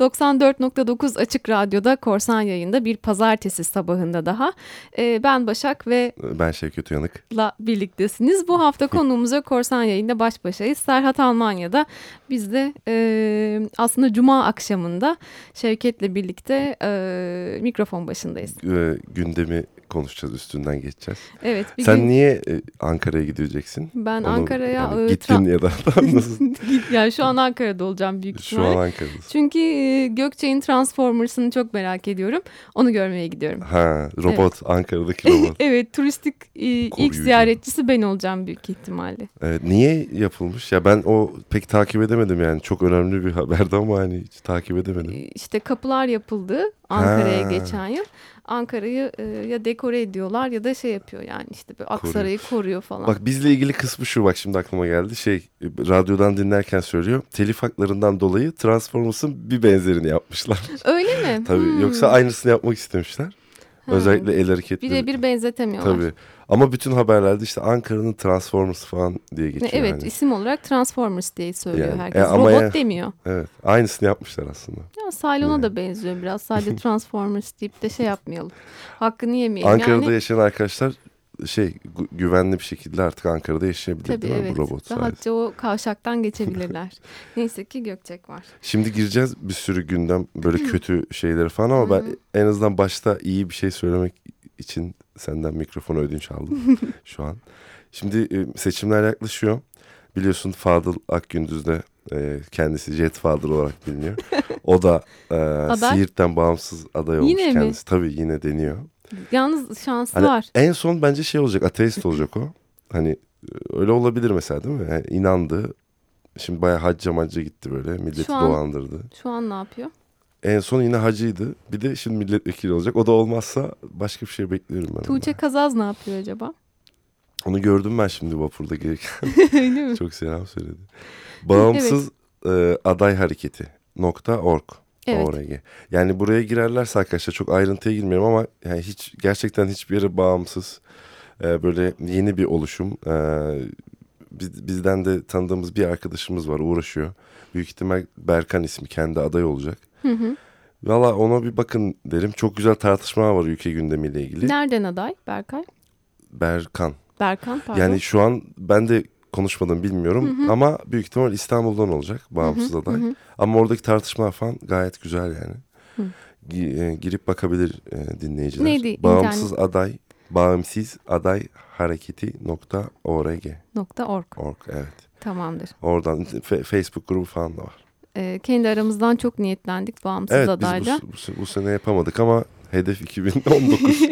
94.9 Açık Radyo'da Korsan Yayında bir pazartesi sabahında daha. Ee, ben Başak ve... Ben Şevket Uyanık'la birliktesiniz. Bu hafta konuğumuza Korsan Yayında baş başayız. Serhat Almanya'da biz de e, aslında Cuma akşamında Şevket'le birlikte e, mikrofon başındayız. E, gündemi konuşacağız, üstünden geçeceğiz. Evet. Sen gün... niye e, Ankara'ya gideceksin? Ben Ankara'ya... Yani gittin ya da nasıl? yani şu an Ankara'da olacağım büyük ihtimalle. Şu an Ankara'da. Çünkü e, Gökçe'nin Transformers'ını çok merak ediyorum. Onu görmeye gidiyorum. Ha, robot. Evet. Ankara'daki robot. evet, turistik e, ilk ziyaretçisi ben olacağım büyük ihtimalle. Evet, niye yapılmış? Ya ben o pek takip edemedim yani. Çok önemli bir haberdi ama hani hiç takip edemedim. İşte kapılar yapıldı Ankara'ya geçen yıl. Ankara'yı e, ya dekore ediyorlar ya da şey yapıyor yani işte bir Aksaray'ı koruyor. koruyor falan. Bak bizle ilgili kısmı şu bak şimdi aklıma geldi. Şey radyodan dinlerken söylüyor. Telif haklarından dolayı Transformers'ın bir benzerini yapmışlar. Öyle mi? Tabii hmm. yoksa aynısını yapmak istemişler. Özellikle el hareketleri. Birebir benzetemiyorlar. Tabii. Ama bütün haberlerde işte Ankara'nın Transformers falan diye geçiyor. Evet yani. isim olarak Transformers diye söylüyor yani, herkes. E, Robot ya, demiyor. Evet aynısını yapmışlar aslında. Ya Cylon'a yani. da benziyor biraz. Sadece Transformers deyip de şey yapmayalım. Hakkını yemeyelim. Ankara'da yani... yaşayan arkadaşlar şey güvenli bir şekilde artık Ankara'da yaşayabilir Tabii, değil mi evet. bu robot Rahatça o kavşaktan geçebilirler. Neyse ki Gökçek var. Şimdi gireceğiz bir sürü gündem böyle kötü şeyleri falan ama ben en azından başta iyi bir şey söylemek için senden mikrofonu ödünç aldım şu an. Şimdi e, seçimler yaklaşıyor. Biliyorsun Fadıl Akgündüz de e, kendisi Jet Fadıl olarak biliniyor. O da e, Siirt'ten bağımsız aday olmuş yine kendisi. Mi? Tabii yine deniyor. Yalnız şansı hani var. En son bence şey olacak ateist olacak o. Hani öyle olabilir mesela değil mi? Yani inandı. Şimdi bayağı hacca macca gitti böyle. Milleti şu an, dolandırdı. Şu an ne yapıyor? En son yine hacıydı. Bir de şimdi milletvekili olacak. O da olmazsa başka bir şey bekliyorum ben. Tuğçe ondan. Kazaz ne yapıyor acaba? Onu gördüm ben şimdi vapurda gelirken. Öyle mi? Çok selam söyledi. Bağımsız evet. e, aday hareketi nokta org. Evet. ORG. Yani buraya girerlerse arkadaşlar çok ayrıntıya girmiyorum ama yani hiç gerçekten hiçbir yere bağımsız e, böyle yeni bir oluşum. E, biz, bizden de tanıdığımız bir arkadaşımız var uğraşıyor. Büyük ihtimal Berkan ismi kendi aday olacak. Hı hı. Valla ona bir bakın derim. Çok güzel tartışma var ülke gündemiyle ilgili. Nereden aday Berkay? Berkan. Berkan pardon. Yani şu an ben de konuşmadım bilmiyorum hı hı. ama büyük ihtimal İstanbul'dan olacak bağımsız hı hı. aday. Hı hı. Ama oradaki tartışma falan gayet güzel yani. Hı. E, girip bakabilir e, dinleyiciler. Neydi? Bağımsız internet? aday, bağımsız aday hareketi nokta org. Nokta org. Org evet. Tamamdır. Oradan Facebook grubu falan da var. Ee, kendi aramızdan çok niyetlendik bağımsız evet, adayla. Evet biz bu, bu, bu sene yapamadık ama hedef 2019.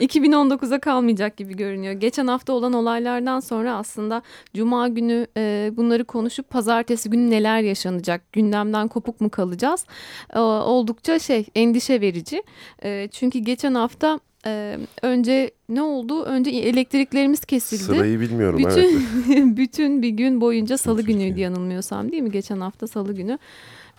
2019'a kalmayacak gibi görünüyor. Geçen hafta olan olaylardan sonra aslında cuma günü e, bunları konuşup pazartesi günü neler yaşanacak, gündemden kopuk mu kalacağız? E, oldukça şey endişe verici. E, çünkü geçen hafta ee, önce ne oldu? Önce elektriklerimiz kesildi. Sırayı bilmiyorum bütün, evet. bütün bir gün boyunca salı günüydü yanılmıyorsam değil mi? Geçen hafta salı günü.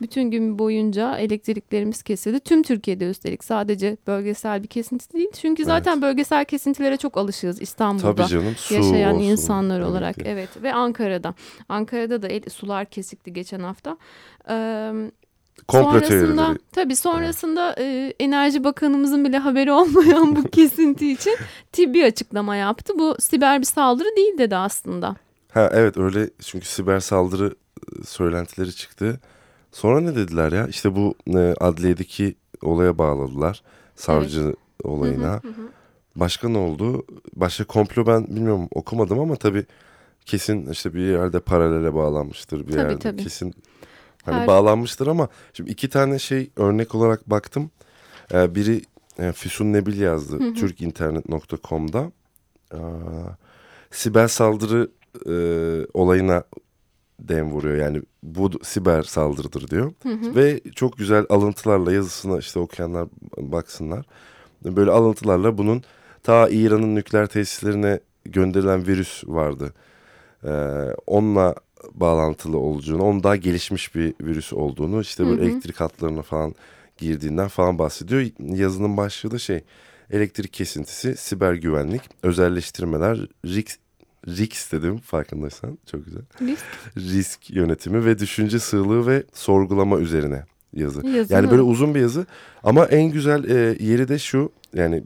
Bütün gün boyunca elektriklerimiz kesildi. Tüm Türkiye'de üstelik sadece bölgesel bir kesinti değil. Çünkü zaten evet. bölgesel kesintilere çok alışığız İstanbul'da Tabii canım, su yaşayan olsun. insanlar olarak. Evet. evet ve Ankara'da. Ankara'da da el, sular kesikti geçen hafta. Ee, Komplo sonrasında tabii sonrasında e, Enerji Bakanımızın bile haberi olmayan bu kesinti için TİBİ açıklama yaptı. Bu siber bir saldırı değil dedi aslında. Ha evet öyle çünkü siber saldırı söylentileri çıktı. Sonra ne dediler ya? İşte bu e, adliyedeki olaya bağladılar. Savcı evet. olayına. Hı hı hı. Başka ne oldu? Başka komplo ben bilmiyorum okumadım ama tabii kesin işte bir yerde paralele bağlanmıştır. Bir tabii, yerde tabii. kesin hani Her... bağlanmıştır ama şimdi iki tane şey örnek olarak baktım. Ee, biri e, Füsun Nebil yazdı hı türkinternet.com'da. Ee, siber saldırı e, olayına dem vuruyor. Yani bu siber saldırıdır diyor. Hı hı. Ve çok güzel alıntılarla yazısına işte okuyanlar baksınlar. Böyle alıntılarla bunun ta İran'ın nükleer tesislerine gönderilen virüs vardı. Ee, onunla bağlantılı olduğunu, onun daha gelişmiş bir virüs olduğunu, işte böyle hı hı. elektrik hatlarına falan girdiğinden falan bahsediyor. Yazının başlığı da şey, elektrik kesintisi, siber güvenlik, özelleştirmeler, risk Risk dedim farkındaysan çok güzel. Risk. Risk yönetimi ve düşünce sığlığı ve sorgulama üzerine yazı. Yazı yani mı? böyle uzun bir yazı ama en güzel e, yeri de şu yani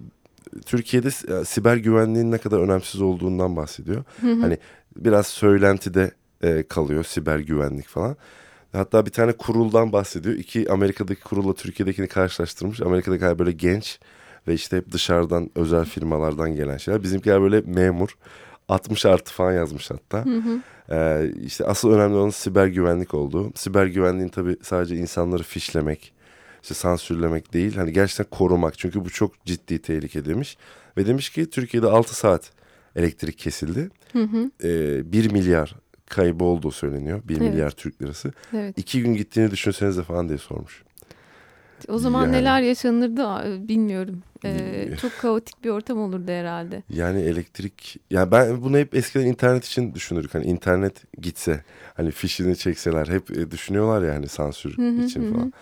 Türkiye'de e, siber güvenliğin ne kadar önemsiz olduğundan bahsediyor. Hani biraz söylentide e, kalıyor siber güvenlik falan. Hatta bir tane kuruldan bahsediyor. İki Amerika'daki kurulla Türkiye'dekini karşılaştırmış. Amerika'daki böyle genç ve işte hep dışarıdan özel firmalardan gelen şeyler. Bizimkiler böyle memur. 60 artı falan yazmış hatta. Ee, işte asıl önemli olan siber güvenlik olduğu. Siber güvenliğin tabii sadece insanları fişlemek, işte sansürlemek değil. Hani gerçekten korumak. Çünkü bu çok ciddi tehlike demiş. Ve demiş ki Türkiye'de 6 saat elektrik kesildi. Ee, 1 milyar kaybı olduğu söyleniyor. 1 Evet. milyar Türk lirası. Evet. İki gün gittiğini düşünsenize falan diye sormuş. O zaman Yani- neler yaşanırdı bilmiyorum. Ee, çok kaotik bir ortam olurdu herhalde. Yani elektrik ya ben bunu hep eskiden internet için düşünürdük. Hani internet gitse hani fişini çekseler hep e, düşünüyorlar ya hani sansür hı, için hı. falan.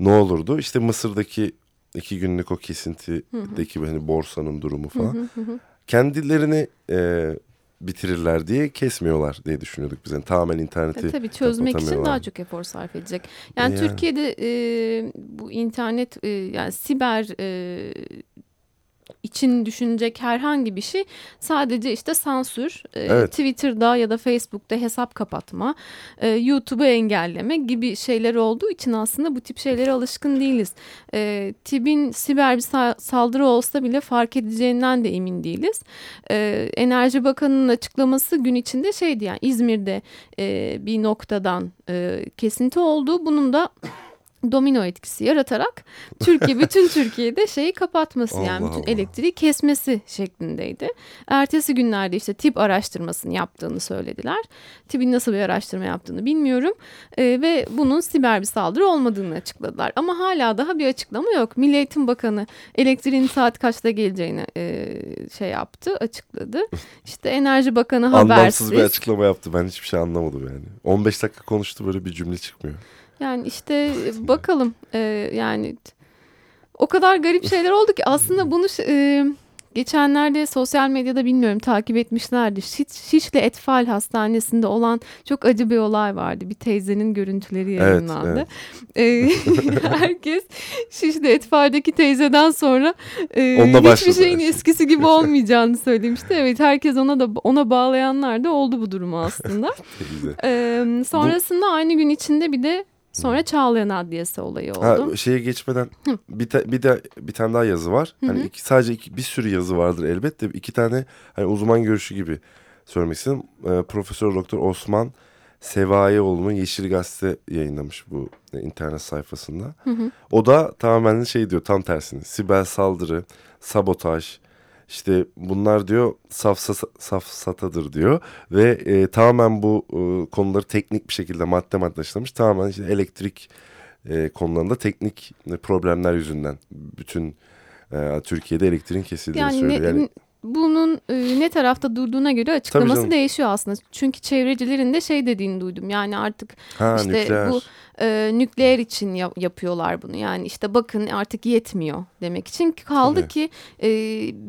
Ne olurdu? İşte Mısır'daki iki günlük o kesintideki hani borsanın durumu falan. Kendilerini e, bitirirler diye kesmiyorlar diye düşünüyorduk biz. Yani tamamen interneti E, tabii çözmek için daha çok efor sarf edecek. Yani Yani. Türkiye'de e, bu internet e, yani siber e, için düşünecek herhangi bir şey sadece işte sansür, e, Evet. Twitter'da ya da Facebook'ta hesap kapatma, e, YouTube'u engelleme gibi şeyler olduğu için aslında bu tip şeylere alışkın değiliz. E, TİB'in siber bir sa- saldırı olsa bile fark edeceğinden de emin değiliz. E, Enerji Bakanı'nın açıklaması gün içinde şeydi yani İzmir'de e, bir noktadan e, kesinti oldu. Bunun da domino etkisi yaratarak Türkiye bütün Türkiye'de şeyi kapatması yani Allah bütün Allah. elektriği kesmesi şeklindeydi. Ertesi günlerde işte tip araştırmasını yaptığını söylediler. TİB'in nasıl bir araştırma yaptığını bilmiyorum Ee, ve bunun siber bir saldırı olmadığını açıkladılar. Ama hala daha bir açıklama yok. Milli Eğitim Bakanı elektriğin saat kaçta geleceğini e, şey yaptı, açıkladı. İşte Enerji Bakanı habersiz. Anlamsız bir açıklama yaptı. Ben hiçbir şey anlamadım yani. 15 dakika konuştu böyle bir cümle çıkmıyor. Yani işte bakalım e, yani o kadar garip şeyler oldu ki aslında bunu e, geçenlerde sosyal medyada bilmiyorum takip etmişlerdi. Şiş, Şişli Etfal Hastanesi'nde olan çok acı bir olay vardı. Bir teyzenin görüntüleri Evet, yayınlandı. E, herkes Şişli Etfal'deki teyzeden sonra e, Onunla hiçbir başladı şeyin şey. eskisi gibi olmayacağını söylemişti. Evet herkes ona da ona bağlayanlar da oldu bu durumu aslında. Ee, sonrasında aynı gün içinde bir de sonra Çağlayan Adliyesi olayı oldu. Ha, şeye geçmeden bir, ta- bir de bir tane daha yazı var. Hani iki, sadece iki, bir sürü yazı vardır elbette. İki tane hani uzman görüşü gibi söylemek istedim. Ee, Profesör Doktor Osman Sevayeoğlu'nun Yeşil Gazete yayınlamış bu e, internet sayfasında. O da tamamen şey diyor tam tersini. Siber saldırı, sabotaj, işte bunlar diyor safsa, safsatadır diyor ve e, tamamen bu e, konuları teknik bir şekilde madde madde işlemiş. Tamamen işte elektrik e, konularında teknik problemler yüzünden bütün e, Türkiye'de elektriğin kesildiğini yani, söylüyor. ne, Yani bunun e, ne tarafta durduğuna göre açıklaması değişiyor aslında. Çünkü çevrecilerin de şey dediğini duydum. Yani artık ha işte nükleer. bu e, nükleer için ya- yapıyorlar bunu. Yani işte bakın artık yetmiyor demek için kaldı Tabii. ki e,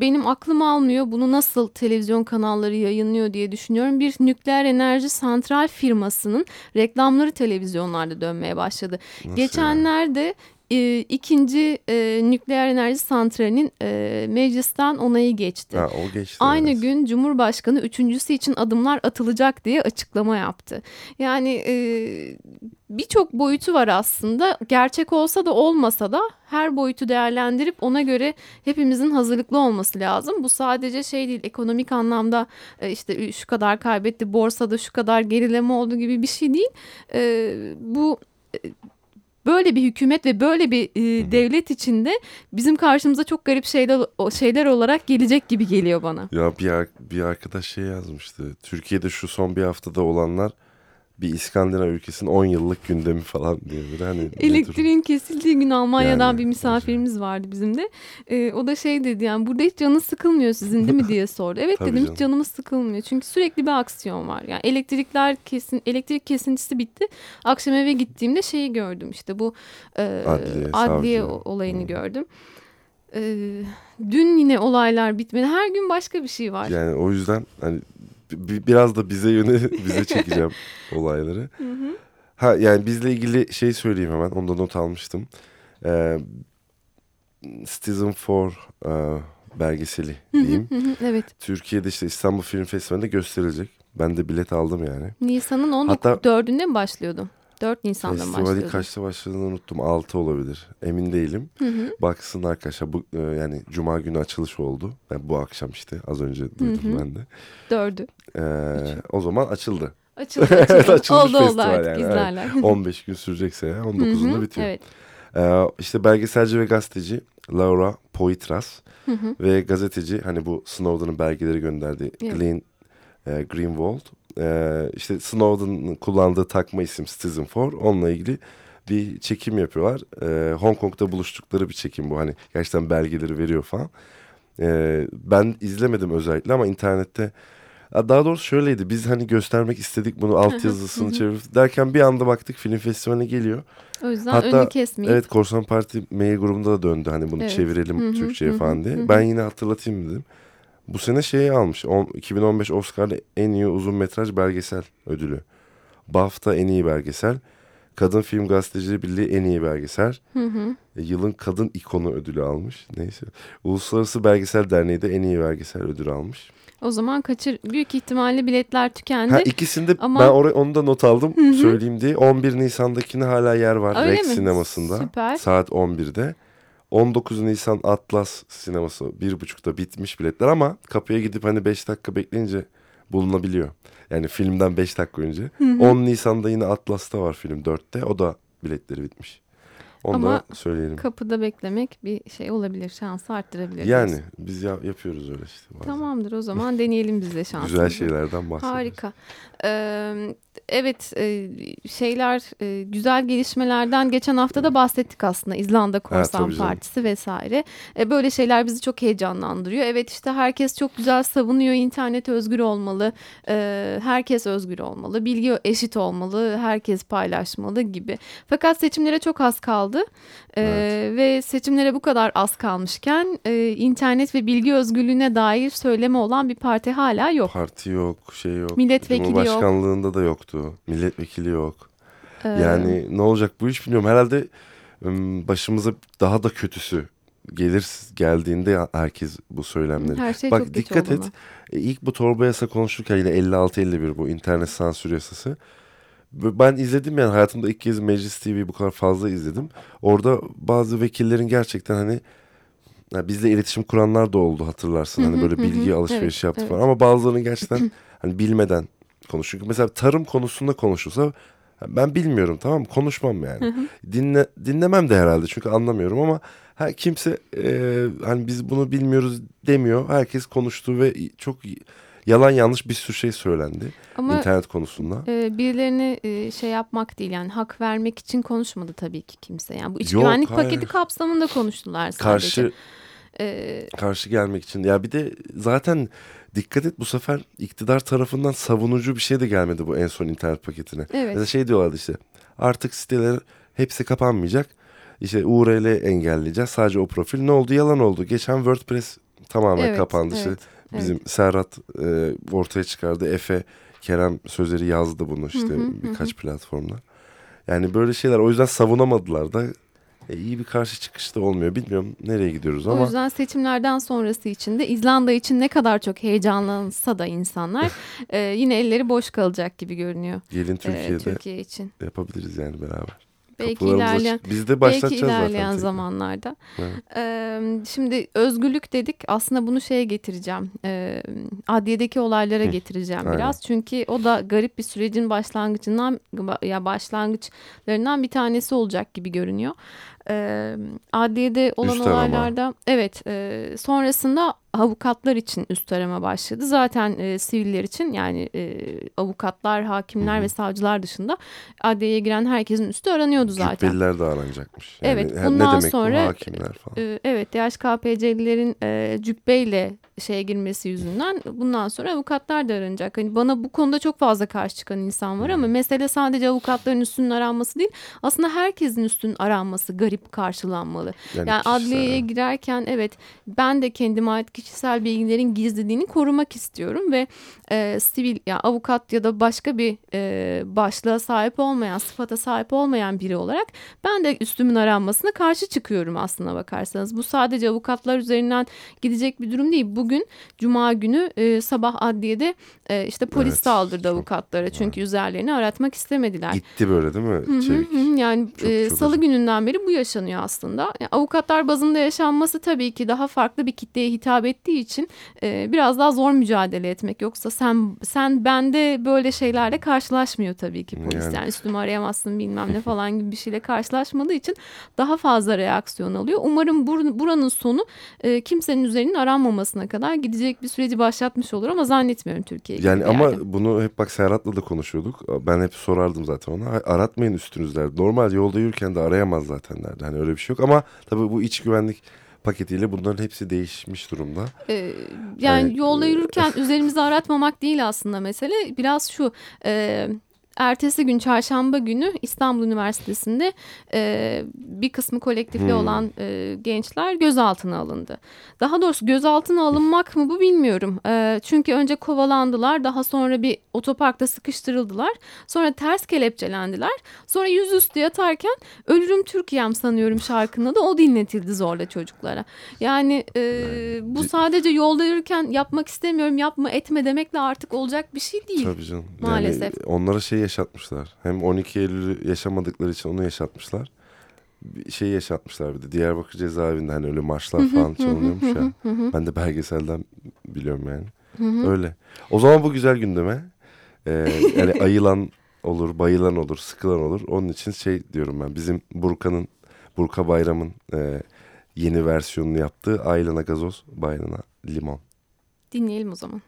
benim aklım almıyor bunu nasıl televizyon kanalları yayınlıyor diye düşünüyorum. Bir nükleer enerji santral firmasının reklamları televizyonlarda dönmeye başladı. Nasıl Geçenlerde e, ikinci e, nükleer enerji santralinin e, meclisten onayı geçti. Ha, o geçti. Aynı evet. gün Cumhurbaşkanı üçüncüsü için adımlar atılacak diye açıklama yaptı. Yani e, birçok boyutu var aslında. Gerçek olsa da olmasa da her boyutu değerlendirip ona göre hepimizin hazırlıklı olması lazım. Bu sadece şey değil ekonomik anlamda e, işte şu kadar kaybetti borsada şu kadar gerileme oldu gibi bir şey değil. E, bu e, böyle bir hükümet ve böyle bir e, devlet içinde bizim karşımıza çok garip şeyler şeyler olarak gelecek gibi geliyor bana. Ya bir, bir arkadaş şey yazmıştı. Türkiye'de şu son bir haftada olanlar bir İskandinav ülkesinin 10 yıllık gündemi falan diye. Böyle hani? Elektriğin kesildiği gün Almanya'dan Yani, bir misafirimiz vardı bizim de. Ee, o da şey dedi yani burada hiç canınız sıkılmıyor sizin değil mi diye sordu. Evet dedim canım. hiç canımız sıkılmıyor. Çünkü sürekli bir aksiyon var. Yani elektrikler kesin elektrik kesintisi bitti. Akşam eve gittiğimde şeyi gördüm işte bu e, Adliye, adliye savcı. olayını Hı. gördüm. Ee, dün yine olaylar bitmedi. Her gün başka bir şey var. Yani o yüzden hani biraz da bize yöne bize çekeceğim olayları. Ha yani bizle ilgili şey söyleyeyim hemen. Onda not almıştım. Ee, Citizen 4 e, belgeseli diyeyim. evet. Türkiye'de işte İstanbul Film Festivali'nde gösterilecek. Ben de bilet aldım yani. Nisan'ın 14'ünde mi başlıyordu? 4 Nisan'da Festivali başlıyordu. kaçta başladığını unuttum. 6 olabilir. Emin değilim. Hı hı. Baksın arkadaşlar. Bu, e, yani Cuma günü açılış oldu. Yani bu akşam işte az önce duydum Hı hı. ben de. 4'ü. Ee, o zaman açıldı. Açıldı açıldı. açılmış oldu oldu artık yani, izlerler. 15 gün sürecekse ya, Hı 19'unda hı, bitiyor. Evet. Ee, işte belgeselci ve gazeteci Laura Poitras Hı hı. ve gazeteci hani bu Snowden'ın belgeleri gönderdiği Evet. Glenn e, Greenwald. Ee, işte Snowden'ın kullandığı takma isim Citizen 4 onunla ilgili bir çekim yapıyorlar. Ee, Hong Kong'da buluştukları bir çekim bu hani gerçekten belgeleri veriyor falan. Ee, ben izlemedim özellikle ama internette daha doğrusu şöyleydi biz hani göstermek istedik bunu altyazısını çevirip derken bir anda baktık film festivaline geliyor. O yüzden Hatta, önünü kesmeyip. Evet Korsan Parti mail grubunda da döndü hani bunu Evet. çevirelim Türkçe'ye falan diye. Ben yine hatırlatayım dedim. Bu sene şeyi almış. on- 2015 Oscar'da en iyi uzun metraj belgesel ödülü. BAFTA en iyi belgesel. Kadın Film Gazetecileri Birliği en iyi belgesel. Hı hı. E, Yılın kadın ikonu ödülü almış. Neyse. Uluslararası Belgesel Derneği de en iyi belgesel ödülü almış. O zaman kaçır büyük ihtimalle biletler tükendi. Ha ikisinde Ama- ben oraya onu da not aldım Hı hı. söyleyeyim diye. 11 Nisan'dakine hala yer var Öyle Rex mi? sinemasında. Süper. Saat 11'de. 19 Nisan Atlas sineması 1.30'da bitmiş biletler ama kapıya gidip hani 5 dakika bekleyince bulunabiliyor. Yani filmden 5 dakika önce. 10 Nisan'da yine Atlas'ta var film 4'te. O da biletleri bitmiş. Onu Ama da söyleyelim. Kapıda beklemek bir şey olabilir. Şansı arttırabilir. Yani biz ya- yapıyoruz öyle işte. bazen. Tamamdır o zaman deneyelim biz de şansımızı. Güzel şeylerden bahsediyoruz. Harika. Ee, evet e, şeyler e, güzel gelişmelerden geçen hafta da bahsettik aslında İzlanda Korsan. Partisi vesaire. E, böyle şeyler bizi çok heyecanlandırıyor. Evet işte herkes çok güzel savunuyor internet özgür olmalı. e, herkes özgür olmalı. Bilgi eşit olmalı. Herkes paylaşmalı gibi. Fakat seçimlere çok az kaldı. E, Evet. Ve seçimlere bu kadar az kalmışken e, internet ve bilgi özgürlüğüne dair söyleme olan bir parti hala yok. Parti yok, şey yok. Milletvekili yok. Cumhurbaşkanlığında da yoktu. Milletvekili yok. Ee, Yani ne olacak bu iş bilmiyorum. Herhalde ım, başımıza daha da kötüsü gelir geldiğinde herkes bu söylemleri. Her şey Bak çok dikkat et. E, ilk bu torba yasa konuşurken yine 56-51 bu internet sansür yasası. Ben izledim yani hayatımda ilk kez Meclis TV'yi bu kadar fazla izledim. Orada bazı vekillerin gerçekten hani ya bizle iletişim kuranlar da oldu hatırlarsın. Hani böyle bilgi alışverişi Evet, yaptı evet. falan ama bazılarının gerçekten hani bilmeden konuşuyor. Mesela tarım konusunda konuşulsa ben bilmiyorum tamam mı? Konuşmam yani. Dinle, dinlemem de herhalde çünkü anlamıyorum ama her kimse e, hani biz bunu bilmiyoruz demiyor. Herkes konuştu ve çok yalan yanlış bir sürü şey söylendi Ama internet konusunda. e, birilerini e, şey yapmak değil yani hak vermek için konuşmadı tabii ki kimse. Yani bu iç Yok, güvenlik hayır. paketi kapsamında konuştular sadece. Karşı E, karşı gelmek için. Ya bir de zaten dikkat et bu sefer iktidar tarafından savunucu bir şey de gelmedi bu en son internet paketine. evet. Mesela şey diyorlardı işte artık siteler hepsi kapanmayacak. İşte URL engelleyeceğiz. Sadece o profil. Ne oldu? Yalan oldu. Geçen WordPress tamamen Evet, kapandı. İşte evet, bizim Serhat e, ortaya çıkardı. Efe, Kerem Sözleri yazdı bunu işte Hı hı, hı birkaç platformda. Yani böyle şeyler o yüzden savunamadılar da e, iyi bir karşı çıkış da olmuyor. Bilmiyorum nereye gidiyoruz O ama yüzden seçimlerden sonrası için de İzlanda için ne kadar çok heyecanlansa da insanlar e, yine elleri boş kalacak gibi görünüyor gelin e, Türkiye'de Türkiye için. yapabiliriz yani beraber. Belki ilerleyen. Biz de Belki ilerleyen zaten. zamanlarda. Evet. Ee, şimdi özgürlük dedik. Aslında bunu şeye getireceğim. Ee, adliyedeki olaylara getireceğim aynen. biraz. Çünkü o da garip bir sürecin başlangıcından ya başlangıçlarından bir tanesi olacak gibi görünüyor. Ee, adliyede olan Üst arama. olaylarda evet e, sonrasında avukatlar için üst arama başladı. Zaten e, siviller için yani e, avukatlar, hakimler Hı hı. ve savcılar dışında adliyeye giren herkesin üstü aranıyordu zaten. Cübbeliler de aranacakmış. Yani Evet, bundan ne demek sonra- bu hakimler falan. Ee, Evet DHKPC'lilerin e, cübbeyle şeye girmesi yüzünden bundan sonra avukatlar da aranacak. Hani bana bu konuda çok fazla karşı çıkan insan var ama mesele sadece avukatların üstünün aranması değil. Aslında herkesin üstünün aranması garip gelip karşılanmalı. Yani, yani adliyeye girerken evet ben de kendime ait kişisel bilgilerin gizliliğini korumak istiyorum ve e, sivil yani avukat ya da başka bir e, başlığa sahip olmayan, sıfata sahip olmayan biri olarak ben de üstümün aranmasına karşı çıkıyorum aslına bakarsanız. Bu sadece avukatlar üzerinden gidecek bir durum değil. Bugün Cuma günü e, sabah adliyede e, işte polis evet, saldırdı avukatlara çünkü evet. üzerlerini aratmak istemediler. Gitti böyle değil mi? Hı hı, yani çok, e, çok salı gününden beri bu yaşanıyor aslında. Yani avukatlar bazında yaşanması tabii ki daha farklı bir kitleye hitap ettiği için e, biraz daha zor mücadele etmek. Yoksa sen sen bende böyle şeylerle karşılaşmıyor tabii ki polis. Yani, yani üstümü arayamazsın bilmem ne falan gibi bir şeyle karşılaşmadığı için daha fazla reaksiyon alıyor. Umarım bur buranın sonu e, kimsenin üzerinin aranmamasına kadar gidecek bir süreci başlatmış olur ama zannetmiyorum Türkiye. Yani ama yani. bunu hep bak Serhat'la da konuşuyorduk. Ben hep sorardım zaten ona. Aratmayın üstünüzler. Normal yolda yürürken de arayamaz zaten derdi. Hani öyle bir şey yok ama tabii bu iç güvenlik paketiyle bunların hepsi değişmiş durumda. Ee, yani, yani yolda e, yürürken üzerimizi aratmamak değil aslında mesele. Biraz şu... E, ertesi gün çarşamba günü İstanbul Üniversitesi'nde e, bir kısmı kolektifli hmm. olan e, gençler gözaltına alındı. Daha doğrusu gözaltına alınmak mı bu bilmiyorum. E, çünkü önce kovalandılar daha sonra bir otoparkta sıkıştırıldılar. Sonra ters kelepçelendiler. Sonra yüzüstü yatarken Ölürüm Türkiye'm sanıyorum şarkında da o dinletildi zorla çocuklara. Yani e, bu sadece yolda yürürken yapmak istemiyorum yapma etme demekle artık olacak bir şey değil. Tabii canım. Maalesef. Yani onlara şey yaşatmışlar. Hem 12 Eylül'ü yaşamadıkları için onu yaşatmışlar. Bir şey yaşatmışlar bir de. Diyarbakır cezaevinde hani öyle marşlar falan çalınıyormuş ya. Ben de belgeselden biliyorum yani. Öyle. O zaman bu güzel gündeme. Ee, yani ayılan olur, bayılan olur, sıkılan olur. Onun için şey diyorum ben. Bizim Burka'nın, Burka Bayram'ın e, yeni versiyonunu yaptığı Aylana Gazoz, Bayrana Limon. Dinleyelim o zaman.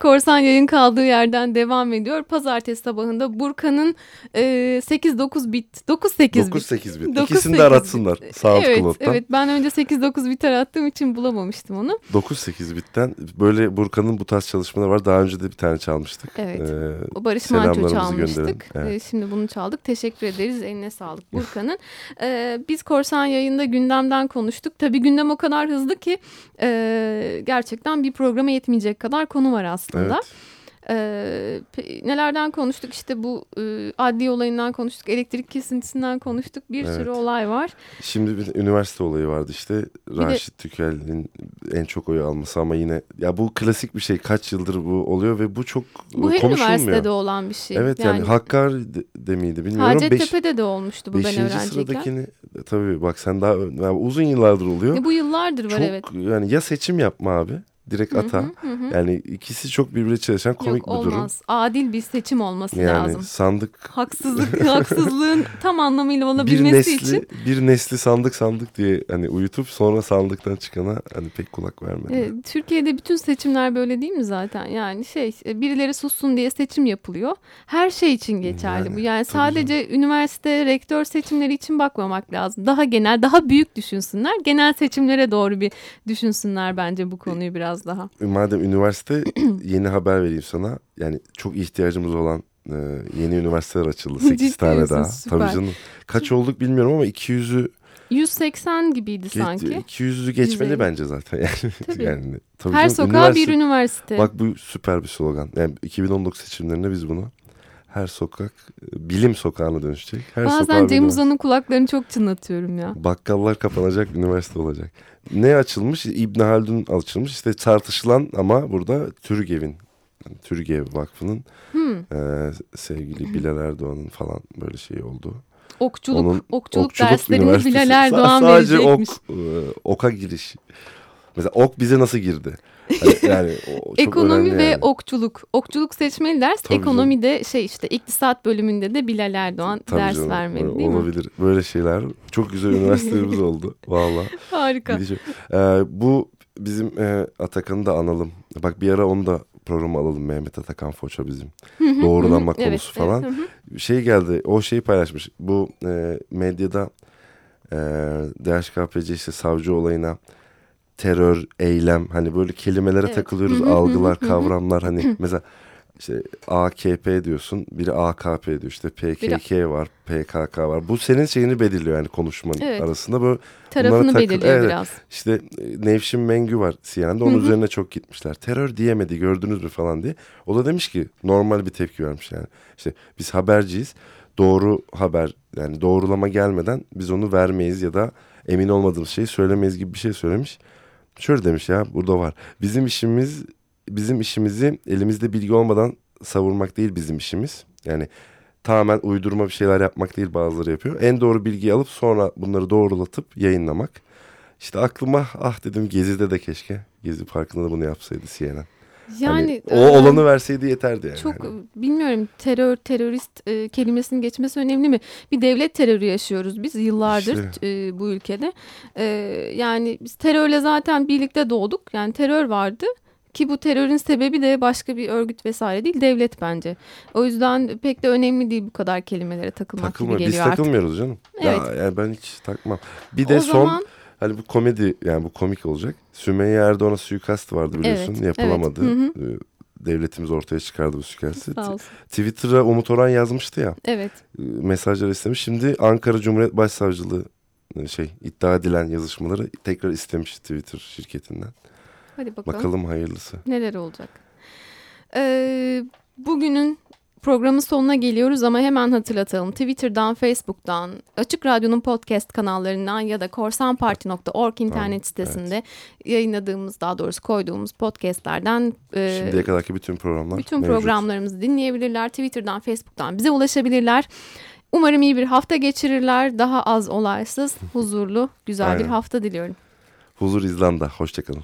Korsan yayın kaldığı yerden devam ediyor. Pazartesi sabahında Burkan'ın e, 8-9 bit, 9-8 bit. 9-8 bit. İkisini de aratsınlar SoundCloud'dan. Evet, evet ben önce 8-9 bit arattığım için bulamamıştım onu. 9-8 bitten böyle Burkan'ın bu tarz çalışmaları var. Daha önce de bir tane çalmıştık. Evet. Ee, o Barış Manço çalmıştık. Evet. Ee, şimdi bunu çaldık. Teşekkür ederiz. Eline sağlık Burkan'ın. ee, biz Korsan yayında gündemden konuştuk. Tabii gündem o kadar hızlı ki e, gerçekten bir programa yetmeyecek kadar konu var aslında. Evet. Ee, nelerden konuştuk işte bu e, adli olayından konuştuk, elektrik kesintisinden konuştuk bir evet. sürü olay var. Şimdi bir üniversite olayı vardı işte Raşit de... Tükel'in en çok oyu alması ama yine ya bu klasik bir şey kaç yıldır bu oluyor ve bu çok bu her üniversitede olan bir şey. Evet yani, yani Hakkari de, de miydi bilmiyorum. Hacettepe'de de olmuştu bu ben öğrenciyken. Sıradakini tabii bak sen daha yani uzun yıllardır oluyor. E, bu yıllardır var çok, evet. Yani ya seçim yapma abi direkt ata. Hı hı hı. Yani ikisi çok birbirine çalışan komik Yok, bir durum. Olmaz. Adil bir seçim olması yani lazım. Yani sandık. Haksızlık, haksızlığın tam anlamıyla olabilmesi bir nesli, için. Bir nesli sandık sandık diye hani uyutup sonra sandıktan çıkana hani pek kulak vermedi. Ee, Türkiye'de bütün seçimler böyle değil mi zaten? Yani şey e, birileri sussun diye seçim yapılıyor. Her şey için geçerli yani, bu. Yani sadece canım. üniversite rektör seçimleri için bakmamak lazım. Daha genel, daha büyük düşünsünler. Genel seçimlere doğru bir düşünsünler bence bu konuyu biraz biraz daha. Madem üniversite yeni haber vereyim sana. Yani çok ihtiyacımız olan e, yeni üniversiteler açıldı. 8 tane daha. Süper. Tabii canım. Kaç olduk bilmiyorum ama 200'ü 180 gibiydi sanki. 200'ü geçmeli 150. bence zaten yani. Tabii. yani tabii Her canım, sokağa bir üniversite. Bak bu süper bir slogan. Yani 2019 seçimlerinde biz bunu her sokak bilim sokağına dönüşecek. Her Bazen Cem Uzan'ın kulaklarını çok çınlatıyorum ya. Bakkallar kapanacak, üniversite olacak. Ne açılmış? İbn Haldun açılmış. İşte tartışılan ama burada Türgev'in yani Türgev Vakfı'nın hmm. e, sevgili Bilal Erdoğan'ın falan böyle şey oldu. Okçuluk, Onun, okçuluk, okçuluk derslerini Bilal Erdoğan Sadece verecekmiş. ok, e, oka giriş. Mesela ok bize nasıl girdi? Yani, yani ekonomi ve yani. okçuluk. Okçuluk seçmeli ders. Tabii Ekonomide canım. şey işte iktisat bölümünde de Bilal Erdoğan Tabii ders canım. vermeli değil Olabilir. mi? Olabilir. Böyle şeyler. Çok güzel üniversitelerimiz oldu. Valla. Harika. Ee, bu bizim e, Atakan'ı da analım. Bak bir ara onu da programa alalım Mehmet Atakan Foça bizim. Doğrulanma konusu evet, falan. Evet. Şey geldi o şeyi paylaşmış. Bu e, medyada e, DHKPC işte savcı olayına terör, eylem hani böyle kelimelere evet. takılıyoruz. algılar, kavramlar hani mesela işte AKP diyorsun, biri AKP diyor işte PKK biri... var, PKK var. Bu senin şeyini belirliyor yani konuşmanın evet. arasında böyle tarafını belirliyor evet, biraz. İşte e, Nevşin Mengü var CNN'de onun üzerine çok gitmişler. Terör diyemedi gördünüz mü falan diye. O da demiş ki normal bir tepki vermiş yani. İşte biz haberciyiz. Doğru haber yani doğrulama gelmeden biz onu vermeyiz ya da emin olmadığımız şeyi söylemeyiz gibi bir şey söylemiş. Şöyle demiş ya burada var. Bizim işimiz bizim işimizi elimizde bilgi olmadan savurmak değil bizim işimiz. Yani tamamen uydurma bir şeyler yapmak değil bazıları yapıyor. En doğru bilgiyi alıp sonra bunları doğrulatıp yayınlamak. İşte aklıma ah dedim Gezi'de de keşke Gezi Parkı'nda da bunu yapsaydı CNN. Yani hani, o olanı verseydi yeterdi yani. Çok hani. bilmiyorum terör terörist e, kelimesinin geçmesi önemli mi? Bir devlet terörü yaşıyoruz biz yıllardır işte. e, bu ülkede. E, yani biz terörle zaten birlikte doğduk. Yani terör vardı. Ki bu terörün sebebi de başka bir örgüt vesaire değil devlet bence. O yüzden pek de önemli değil bu kadar kelimelere takılmak Takılma, gibi geliyor Biz takılmıyoruz canım. Evet. Ya, yani ben hiç takmam. Bir de o son zaman... Hani bu komedi yani bu komik olacak. Sümeyye Erdoğan'a suikast vardı biliyorsun. Evet, Yapılamadı. Evet. Hı hı. Ee, devletimiz ortaya çıkardı bu suikastı. Twitter'a Umut Orhan yazmıştı ya. Evet. Ee, mesajlar istemiş. Şimdi Ankara Cumhuriyet Başsavcılığı e, şey iddia edilen yazışmaları tekrar istemiş Twitter şirketinden. Hadi bakalım. Bakalım hayırlısı. Neler olacak? Ee, bugünün Programın sonuna geliyoruz ama hemen hatırlatalım. Twitter'dan, Facebook'tan, Açık Radyo'nun podcast kanallarından ya da korsanparti.org internet tamam, sitesinde evet. yayınladığımız, daha doğrusu koyduğumuz podcastlerden e, şimdiye kadarki bütün programlar bütün mevcut. programlarımızı dinleyebilirler. Twitter'dan, Facebook'tan bize ulaşabilirler. Umarım iyi bir hafta geçirirler. Daha az olaysız, huzurlu, güzel Aynen. bir hafta diliyorum. Huzur İzlanda. Hoşçakalın.